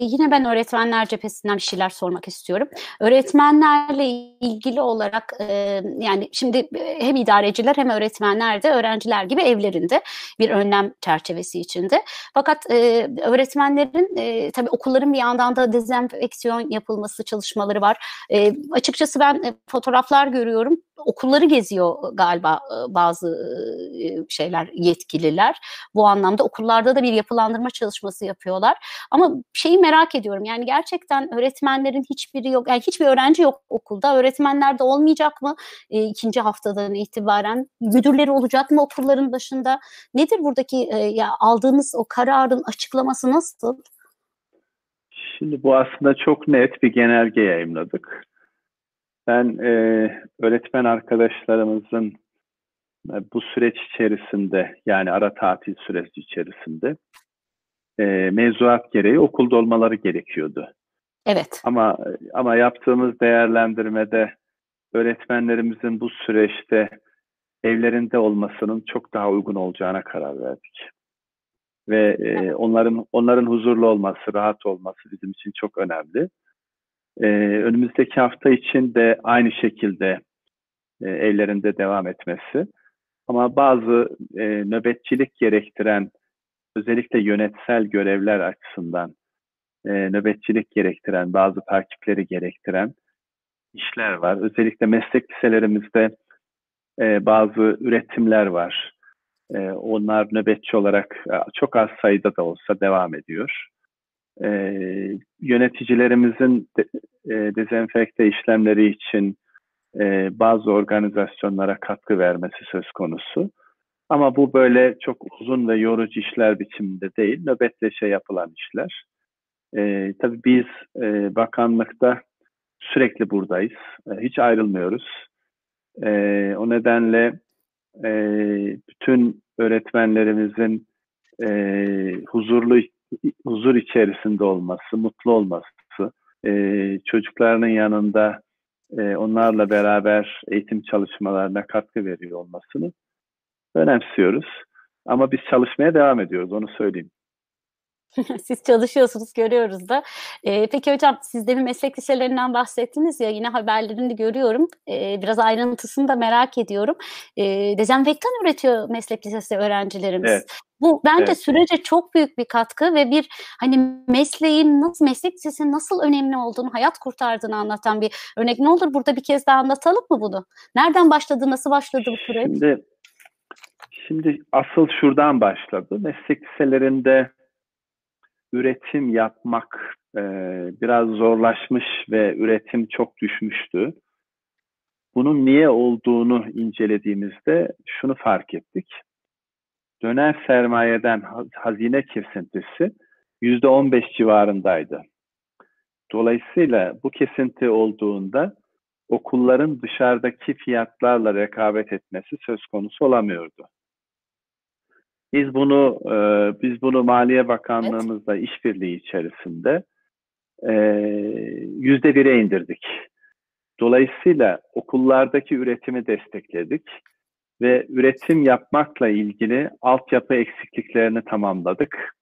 yine ben öğretmenler cephesinden bir şeyler sormak istiyorum. Öğretmenlerle ilgili olarak e, yani şimdi hem idareciler hem öğretmenler de öğrenciler gibi evlerinde bir önlem çerçevesi içinde. Fakat e, öğretmenlerin e, tabii okulların bir yandan da dezenfeksiyon yapılması çalışmaları var. E, açıkçası ben e, fotoğraflar görüyorum. Okulları geziyor galiba e, bazı e, şeyler yetkililer. Bu anlamda okullarda da bir yapılandırma çalışması yapıyorlar. Ama şeyi merak ediyorum yani gerçekten öğretmenlerin hiçbiri yok, yani hiçbir öğrenci yok okulda. Öğretmenler de olmayacak mı e, ikinci haftadan itibaren? Müdürleri olacak mı okulların başında? Nedir buradaki e, ya aldığınız o kararın açıklaması nasıl? Şimdi bu aslında çok net bir genelge yayınladık. Ben e, öğretmen arkadaşlarımızın e, bu süreç içerisinde yani ara tatil süreci içerisinde e, mevzuat gereği okulda olmaları gerekiyordu. Evet. Ama ama yaptığımız değerlendirmede öğretmenlerimizin bu süreçte evlerinde olmasının çok daha uygun olacağına karar verdik. Ve e, onların onların huzurlu olması, rahat olması bizim için çok önemli. E, önümüzdeki hafta için de aynı şekilde e, evlerinde devam etmesi. Ama bazı e, nöbetçilik gerektiren özellikle yönetsel görevler açısından e, nöbetçilik gerektiren, bazı takipleri gerektiren işler var. Özellikle meslek liselerimizde e, bazı üretimler var. E, onlar nöbetçi olarak e, çok az sayıda da olsa devam ediyor. E, yöneticilerimizin de, e, dezenfekte işlemleri için e, bazı organizasyonlara katkı vermesi söz konusu. Ama bu böyle çok uzun ve yorucu işler biçiminde değil, nöbetleşe yapılan işler. E, tabii biz e, bakanlıkta sürekli buradayız, e, hiç ayrılmıyoruz. E, o nedenle e, bütün öğretmenlerimizin e, huzurlu huzur içerisinde olması, mutlu olması, e, çocuklarının yanında e, onlarla beraber eğitim çalışmalarına katkı veriyor olmasını önemsiyoruz. Ama biz çalışmaya devam ediyoruz, onu söyleyeyim. Siz çalışıyorsunuz görüyoruz da. Ee, peki hocam siz de bir meslek liselerinden bahsettiniz ya yine haberlerini görüyorum. Ee, biraz ayrıntısını da merak ediyorum. Ee, dezenfektan üretiyor meslek lisesi öğrencilerimiz. Evet. Bu bence evet. sürece çok büyük bir katkı ve bir hani mesleğin nasıl meslek lisesinin nasıl önemli olduğunu, hayat kurtardığını anlatan bir örnek. Ne olur burada bir kez daha anlatalım mı bunu? Nereden başladı, nasıl başladı bu süreç? Şimdi, şimdi asıl şuradan başladı. Meslek liselerinde üretim yapmak e, biraz zorlaşmış ve üretim çok düşmüştü. Bunun niye olduğunu incelediğimizde şunu fark ettik. Döner sermayeden hazine kesintisi yüzde 15 civarındaydı. Dolayısıyla bu kesinti olduğunda okulların dışarıdaki fiyatlarla rekabet etmesi söz konusu olamıyordu. Biz bunu e, biz bunu Maliye Bakanlığımızla evet. işbirliği içerisinde e, yüzde bire indirdik. Dolayısıyla okullardaki üretimi destekledik ve üretim yapmakla ilgili altyapı eksikliklerini tamamladık.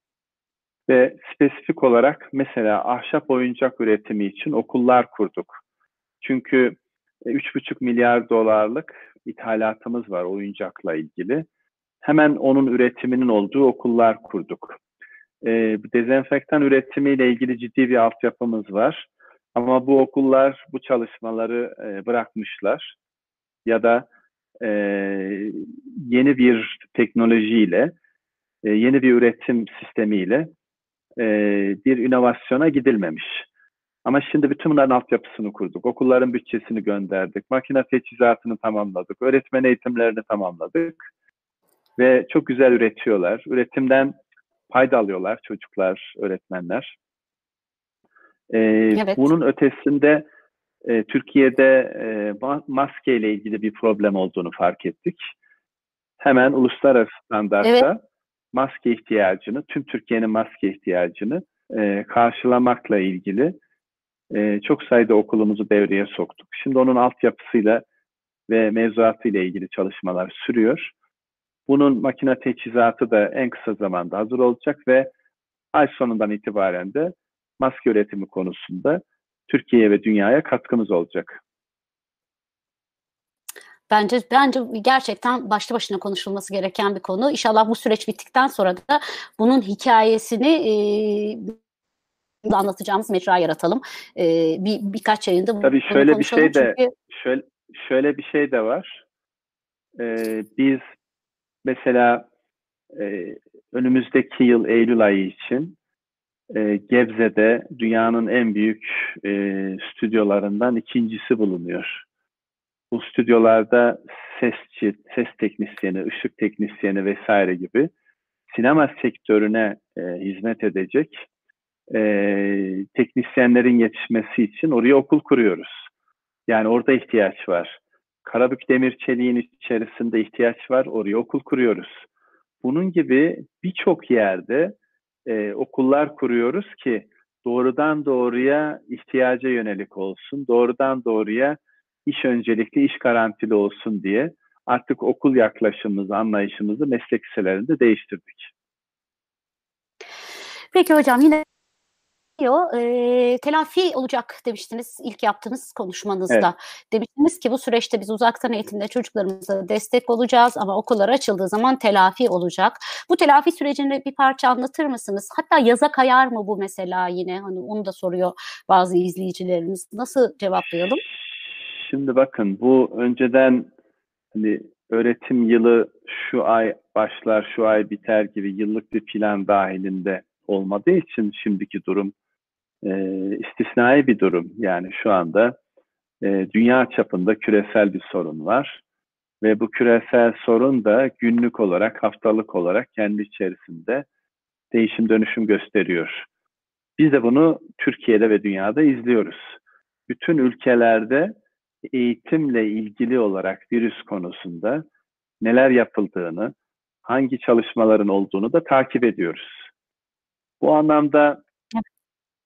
Ve spesifik olarak mesela ahşap oyuncak üretimi için okullar kurduk. Çünkü 3,5 milyar dolarlık ithalatımız var oyuncakla ilgili hemen onun üretiminin olduğu okullar kurduk. E, dezenfektan üretimiyle ilgili ciddi bir altyapımız var. Ama bu okullar bu çalışmaları e, bırakmışlar ya da e, yeni bir teknolojiyle, e, yeni bir üretim sistemiyle e, bir inovasyona gidilmemiş. Ama şimdi bütün bunların altyapısını kurduk. Okulların bütçesini gönderdik. Makine teçhizatını tamamladık. Öğretmen eğitimlerini tamamladık ve çok güzel üretiyorlar. Üretimden fayda alıyorlar çocuklar, öğretmenler. Ee, evet. Bunun ötesinde e, Türkiye'de e, maske ile ilgili bir problem olduğunu fark ettik. Hemen uluslararası standartta evet. maske ihtiyacını, tüm Türkiye'nin maske ihtiyacını e, karşılamakla ilgili e, çok sayıda okulumuzu devreye soktuk. Şimdi onun altyapısıyla ve mevzuatıyla ilgili çalışmalar sürüyor. Bunun makine teçhizatı da en kısa zamanda hazır olacak ve ay sonundan itibaren de maske üretimi konusunda Türkiye'ye ve dünyaya katkımız olacak. Bence bence gerçekten başlı başına konuşulması gereken bir konu. İnşallah bu süreç bittikten sonra da bunun hikayesini e, anlatacağımız mecra yaratalım. E, bir birkaç yayında Tabii şöyle bir şey de çünkü... şöyle şöyle bir şey de var. E, biz mesela e, önümüzdeki yıl Eylül ayı için e, Gebze'de dünyanın en büyük e, stüdyolarından ikincisi bulunuyor. Bu stüdyolarda sesçi, ses teknisyeni, ışık teknisyeni vesaire gibi sinema sektörüne e, hizmet edecek e, teknisyenlerin yetişmesi için oraya okul kuruyoruz. Yani orada ihtiyaç var. Karabük Demir Çeliğin içerisinde ihtiyaç var. Oraya okul kuruyoruz. Bunun gibi birçok yerde e, okullar kuruyoruz ki doğrudan doğruya ihtiyaca yönelik olsun, doğrudan doğruya iş öncelikli, iş garantili olsun diye artık okul yaklaşımımızı, anlayışımızı meslek liselerinde değiştirdik. Peki hocam yine e, telafi olacak demiştiniz ilk yaptığınız konuşmanızda. Evet. Demiştiniz ki bu süreçte biz uzaktan eğitimde çocuklarımıza destek olacağız ama okullar açıldığı zaman telafi olacak. Bu telafi sürecini bir parça anlatır mısınız? Hatta yaza kayar mı bu mesela yine? Hani onu da soruyor bazı izleyicilerimiz. Nasıl cevaplayalım? Şimdi bakın bu önceden hani öğretim yılı şu ay başlar, şu ay biter gibi yıllık bir plan dahilinde olmadığı için şimdiki durum e, istisnai bir durum. Yani şu anda e, dünya çapında küresel bir sorun var. Ve bu küresel sorun da günlük olarak, haftalık olarak kendi içerisinde değişim dönüşüm gösteriyor. Biz de bunu Türkiye'de ve dünyada izliyoruz. Bütün ülkelerde eğitimle ilgili olarak virüs konusunda neler yapıldığını, hangi çalışmaların olduğunu da takip ediyoruz. Bu anlamda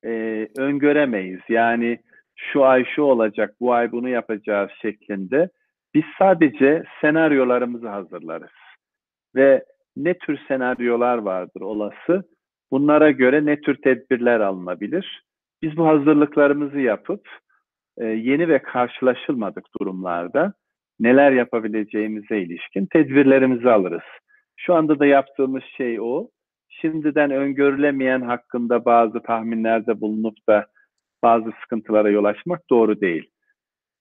e, öngöremeyiz. Yani şu ay şu olacak, bu ay bunu yapacağız şeklinde. Biz sadece senaryolarımızı hazırlarız. Ve ne tür senaryolar vardır olası, bunlara göre ne tür tedbirler alınabilir. Biz bu hazırlıklarımızı yapıp e, yeni ve karşılaşılmadık durumlarda neler yapabileceğimize ilişkin tedbirlerimizi alırız. Şu anda da yaptığımız şey o. Şimdiden öngörülemeyen hakkında bazı tahminlerde bulunup da bazı sıkıntılara yol açmak doğru değil.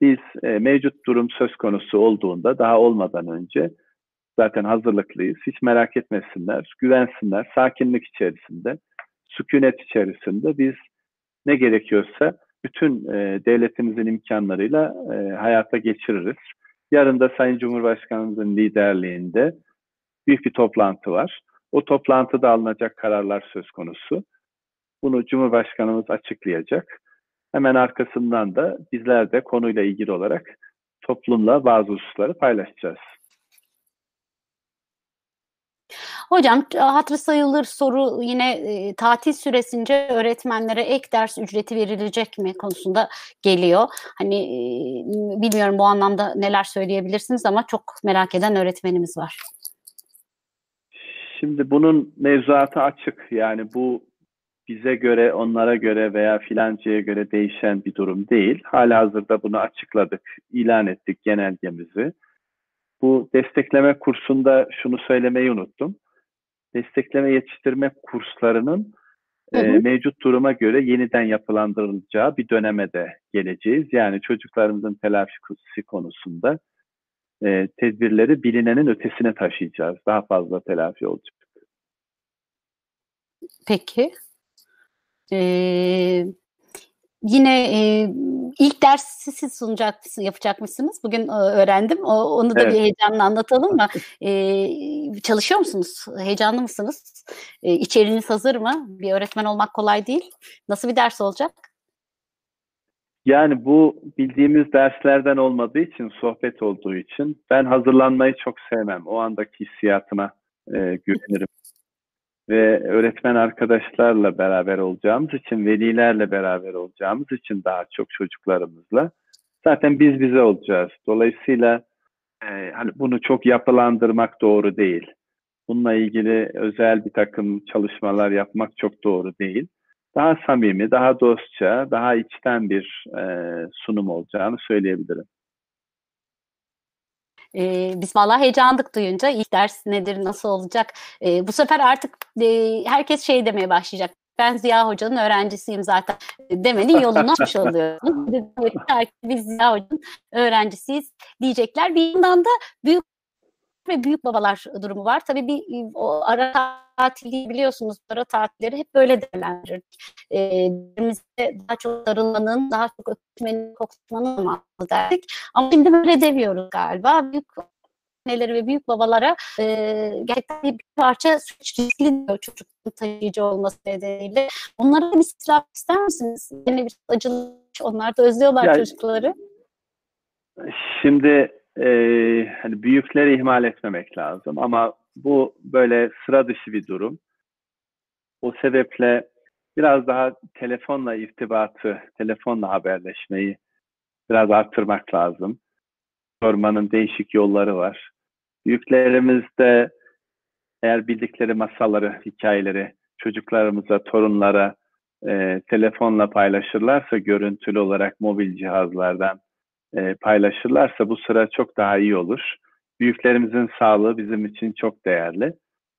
Biz e, mevcut durum söz konusu olduğunda daha olmadan önce zaten hazırlıklıyız. Hiç merak etmesinler, güvensinler, sakinlik içerisinde, sükunet içerisinde biz ne gerekiyorsa bütün e, devletimizin imkanlarıyla e, hayata geçiririz. Yarın da Sayın Cumhurbaşkanımızın liderliğinde büyük bir toplantı var. O toplantıda alınacak kararlar söz konusu. Bunu Cumhurbaşkanımız açıklayacak. Hemen arkasından da bizler de konuyla ilgili olarak toplumla bazı hususları paylaşacağız. Hocam hatırı sayılır soru yine e, tatil süresince öğretmenlere ek ders ücreti verilecek mi konusunda geliyor. Hani e, bilmiyorum bu anlamda neler söyleyebilirsiniz ama çok merak eden öğretmenimiz var. Şimdi bunun mevzuatı açık. Yani bu bize göre, onlara göre veya filancaya göre değişen bir durum değil. Hala hazırda bunu açıkladık, ilan ettik genelgemizi. Bu destekleme kursunda şunu söylemeyi unuttum destekleme yetiştirme kurslarının hı hı. E, mevcut duruma göre yeniden yapılandırılacağı bir döneme de geleceğiz. Yani çocuklarımızın telafisi konusunda e, tedbirleri bilinenin ötesine taşıyacağız. Daha fazla telafi olacak. Peki. Ee, yine e, ilk dersi siz sunacak, yapacak mısınız? Bugün e, öğrendim. O, onu da evet. bir heyecanla anlatalım mı? Ee, çalışıyor musunuz? Heyecanlı mısınız? Ee, içeriğiniz hazır mı? Bir öğretmen olmak kolay değil. Nasıl bir ders olacak? Yani bu bildiğimiz derslerden olmadığı için, sohbet olduğu için ben hazırlanmayı çok sevmem. O andaki hissiyatıma e, güvenirim ve öğretmen arkadaşlarla beraber olacağımız için, velilerle beraber olacağımız için daha çok çocuklarımızla zaten biz bize olacağız. Dolayısıyla e, hani bunu çok yapılandırmak doğru değil. Bununla ilgili özel bir takım çalışmalar yapmak çok doğru değil. Daha samimi, daha dostça, daha içten bir e, sunum olacağını söyleyebilirim. E, biz vallahi heyecandık duyunca ilk ders nedir, nasıl olacak? E, bu sefer artık e, herkes şey demeye başlayacak. Ben Ziya Hoca'nın öğrencisiyim zaten demenin yolunu açmış oluyorsunuz. Biz Ziya Hoca'nın öğrencisiyiz diyecekler. Bir yandan da büyük ve büyük babalar durumu var. Tabii bir o ara tatili biliyorsunuz ara tatilleri hep böyle değerlendirirdik. Ee, daha çok sarılmanın, daha çok öpmenin, kokutmanın zamanı derdik. Ama şimdi böyle demiyoruz galiba. Büyük anneleri ve büyük babalara e, gerçekten bir parça suç riskli diyor çocuğun taşıyıcı olması nedeniyle. Onlara bir silah ister misiniz? Yine bir acılık, onlar da özlüyorlar yani, çocukları. Şimdi e, hani büyükleri ihmal etmemek lazım ama bu böyle sıra dışı bir durum. O sebeple biraz daha telefonla irtibatı, telefonla haberleşmeyi biraz arttırmak lazım. Sormanın değişik yolları var. Büyüklerimiz de eğer bildikleri masalları, hikayeleri çocuklarımıza, torunlara e, telefonla paylaşırlarsa görüntülü olarak mobil cihazlardan e, paylaşırlarsa bu sıra çok daha iyi olur. Büyüklerimizin sağlığı bizim için çok değerli.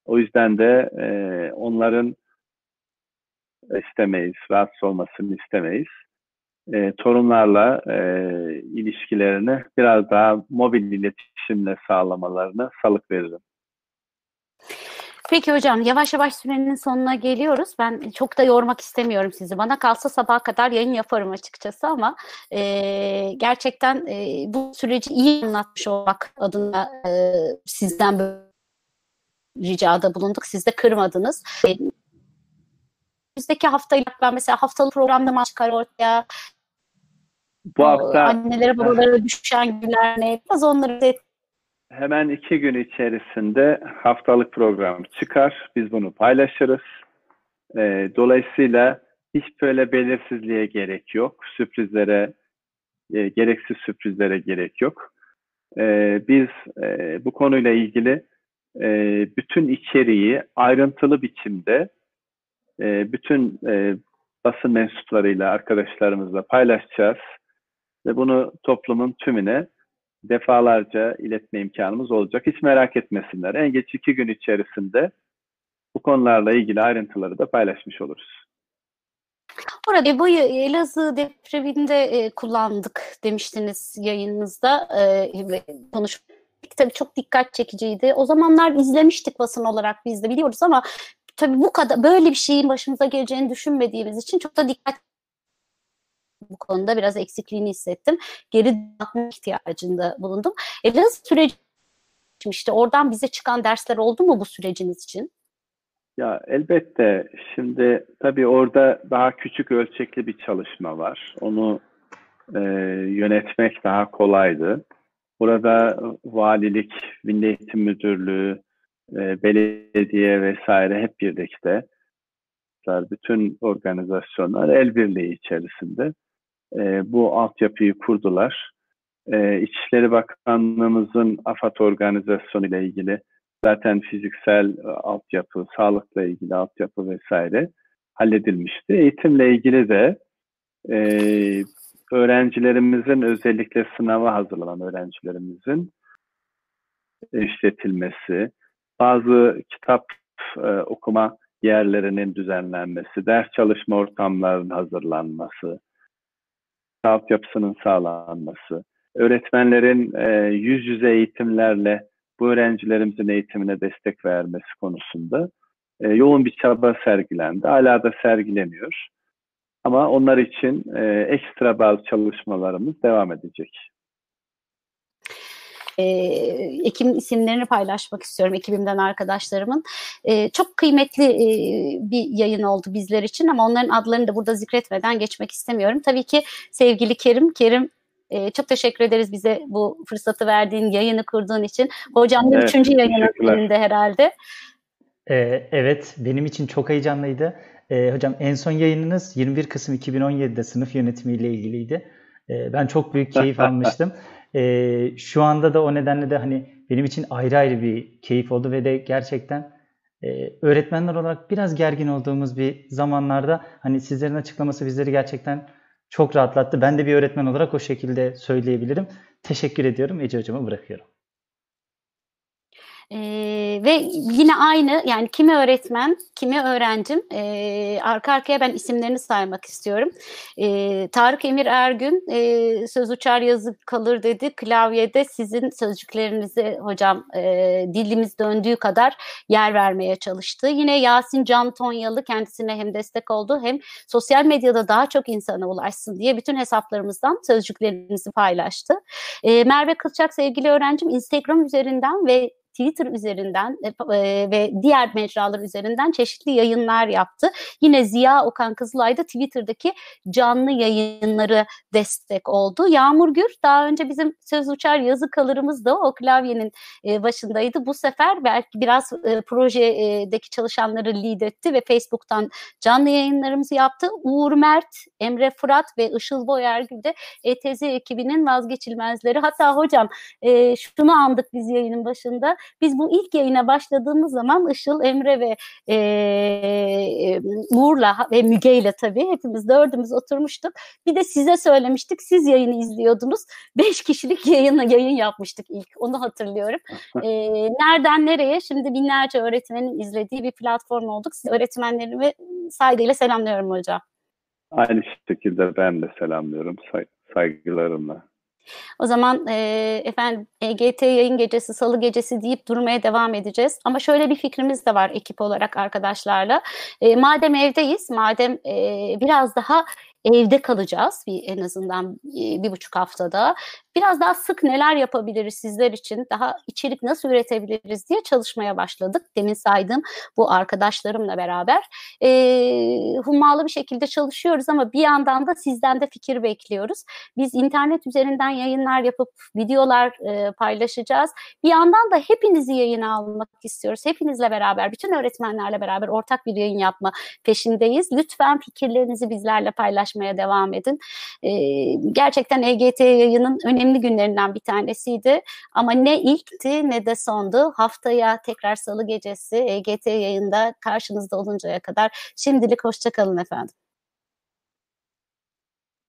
O yüzden de e, onların istemeyiz, rahatsız olmasını istemeyiz. E, torunlarla e, ilişkilerini biraz daha mobil iletişimle sağlamalarını salık veririm. Peki hocam yavaş yavaş sürenin sonuna geliyoruz. Ben çok da yormak istemiyorum sizi. Bana kalsa sabaha kadar yayın yaparım açıkçası ama e, gerçekten e, bu süreci iyi anlatmış olmak adına e, sizden böyle ricada bulunduk. Siz de kırmadınız. E, bizdeki haftayla ben mesela haftalık programda maç çıkar ortaya. Bu hafta annelere babalara düşen günler ne? Biraz onları hemen iki gün içerisinde haftalık program çıkar. Biz bunu paylaşırız. E, dolayısıyla hiç böyle belirsizliğe gerek yok. Sürprizlere, e, gereksiz sürprizlere gerek yok. E, biz e, bu konuyla ilgili e, bütün içeriği ayrıntılı biçimde e, bütün e, basın mensuplarıyla, arkadaşlarımızla paylaşacağız. Ve bunu toplumun tümüne defalarca iletme imkanımız olacak. Hiç merak etmesinler. En geç iki gün içerisinde bu konularla ilgili ayrıntıları da paylaşmış oluruz. Orada bu Elazığ depreminde e, kullandık demiştiniz yayınınızda e, konuşmak. Tabii çok dikkat çekiciydi. O zamanlar izlemiştik basın olarak biz de biliyoruz ama tabii bu kadar böyle bir şeyin başımıza geleceğini düşünmediğimiz için çok da dikkat bu konuda biraz eksikliğini hissettim. Geri dönme ihtiyacında bulundum. Elazığ süreci işte oradan bize çıkan dersler oldu mu bu süreciniz için? Ya elbette. Şimdi tabii orada daha küçük ölçekli bir çalışma var. Onu e, yönetmek daha kolaydı. Burada valilik, Milli Eğitim Müdürlüğü, e, belediye vesaire hep birlikte bütün organizasyonlar el birliği içerisinde e, bu altyapıyı kurdular. E, İçişleri Bakanlığımızın AFAD organizasyonu ile ilgili zaten fiziksel e, altyapı, sağlıkla ilgili altyapı vesaire halledilmişti. Eğitimle ilgili de e, öğrencilerimizin özellikle sınava hazırlanan öğrencilerimizin işletilmesi, bazı kitap e, okuma yerlerinin düzenlenmesi, ders çalışma ortamlarının hazırlanması, altyapısının sağlanması, öğretmenlerin e, yüz yüze eğitimlerle bu öğrencilerimizin eğitimine destek vermesi konusunda e, yoğun bir çaba sergilendi. Hala da sergileniyor. Ama onlar için e, ekstra bazı çalışmalarımız devam edecek. E, ekibin isimlerini paylaşmak istiyorum ekibimden arkadaşlarımın. E, çok kıymetli e, bir yayın oldu bizler için ama onların adlarını da burada zikretmeden geçmek istemiyorum. Tabii ki sevgili Kerim, Kerim e, çok teşekkür ederiz bize bu fırsatı verdiğin, yayını kurduğun için. Hocam evet, üçüncü yayının herhalde. Ee, evet, benim için çok heyecanlıydı. Ee, hocam en son yayınınız 21 Kasım 2017'de sınıf yönetimiyle ilgiliydi. Ee, ben çok büyük keyif almıştım. Ee, şu anda da o nedenle de hani benim için ayrı ayrı bir keyif oldu ve de gerçekten e, öğretmenler olarak biraz gergin olduğumuz bir zamanlarda hani sizlerin açıklaması bizleri gerçekten çok rahatlattı. Ben de bir öğretmen olarak o şekilde söyleyebilirim. Teşekkür ediyorum. Ece hocama bırakıyorum. Ee, ve yine aynı yani kimi öğretmen, kimi öğrencim e, arka arkaya ben isimlerini saymak istiyorum. E, Tarık Emir Ergün e, söz uçar yazı kalır dedi. Klavyede sizin sözcüklerinizi hocam e, dilimiz döndüğü kadar yer vermeye çalıştı. Yine Yasin Can Tonyalı kendisine hem destek oldu hem sosyal medyada daha çok insana ulaşsın diye bütün hesaplarımızdan sözcüklerinizi paylaştı. E, Merve Kılçak sevgili öğrencim Instagram üzerinden ve Twitter üzerinden e, e, ve diğer mecralar üzerinden çeşitli yayınlar yaptı. Yine Ziya Okan Kızılay da Twitter'daki canlı yayınları destek oldu. Yağmur Gür daha önce bizim Söz Uçar yazı kalırımız da o klavyenin e, başındaydı. Bu sefer belki biraz projedeki çalışanları lead etti ve Facebook'tan canlı yayınlarımızı yaptı. Uğur Mert, Emre Fırat ve Işıl Boyergül de ETZ ekibinin vazgeçilmezleri. Hatta hocam şunu andık biz yayının başında. Biz bu ilk yayına başladığımız zaman Işıl, Emre ve e, Uğur'la ve Müge ile tabii hepimiz dördümüz oturmuştuk. Bir de size söylemiştik. Siz yayını izliyordunuz. Beş kişilik yayını yayın yapmıştık ilk. Onu hatırlıyorum. E, nereden nereye? Şimdi binlerce öğretmenin izlediği bir platform olduk. Siz öğretmenlerimi saygıyla selamlıyorum hocam. Aynı şekilde ben de selamlıyorum say saygılarımla. O zaman e, efendim EGT yayın gecesi, salı gecesi deyip durmaya devam edeceğiz. Ama şöyle bir fikrimiz de var ekip olarak arkadaşlarla. E, madem evdeyiz, madem e, biraz daha evde kalacağız bir en azından bir buçuk haftada. Biraz daha sık neler yapabiliriz sizler için, daha içerik nasıl üretebiliriz diye çalışmaya başladık. Demin saydığım bu arkadaşlarımla beraber. E, hummalı bir şekilde çalışıyoruz ama bir yandan da sizden de fikir bekliyoruz. Biz internet üzerinden yayınlar yapıp videolar e, paylaşacağız. Bir yandan da hepinizi yayına almak istiyoruz. Hepinizle beraber, bütün öğretmenlerle beraber ortak bir yayın yapma peşindeyiz. Lütfen fikirlerinizi bizlerle paylaşmaya devam edin. E, gerçekten EGT yayının önemli günlerinden bir tanesiydi. Ama ne ilkti ne de sondu. Haftaya tekrar salı gecesi EGT yayında karşınızda oluncaya kadar şimdilik hoşçakalın efendim.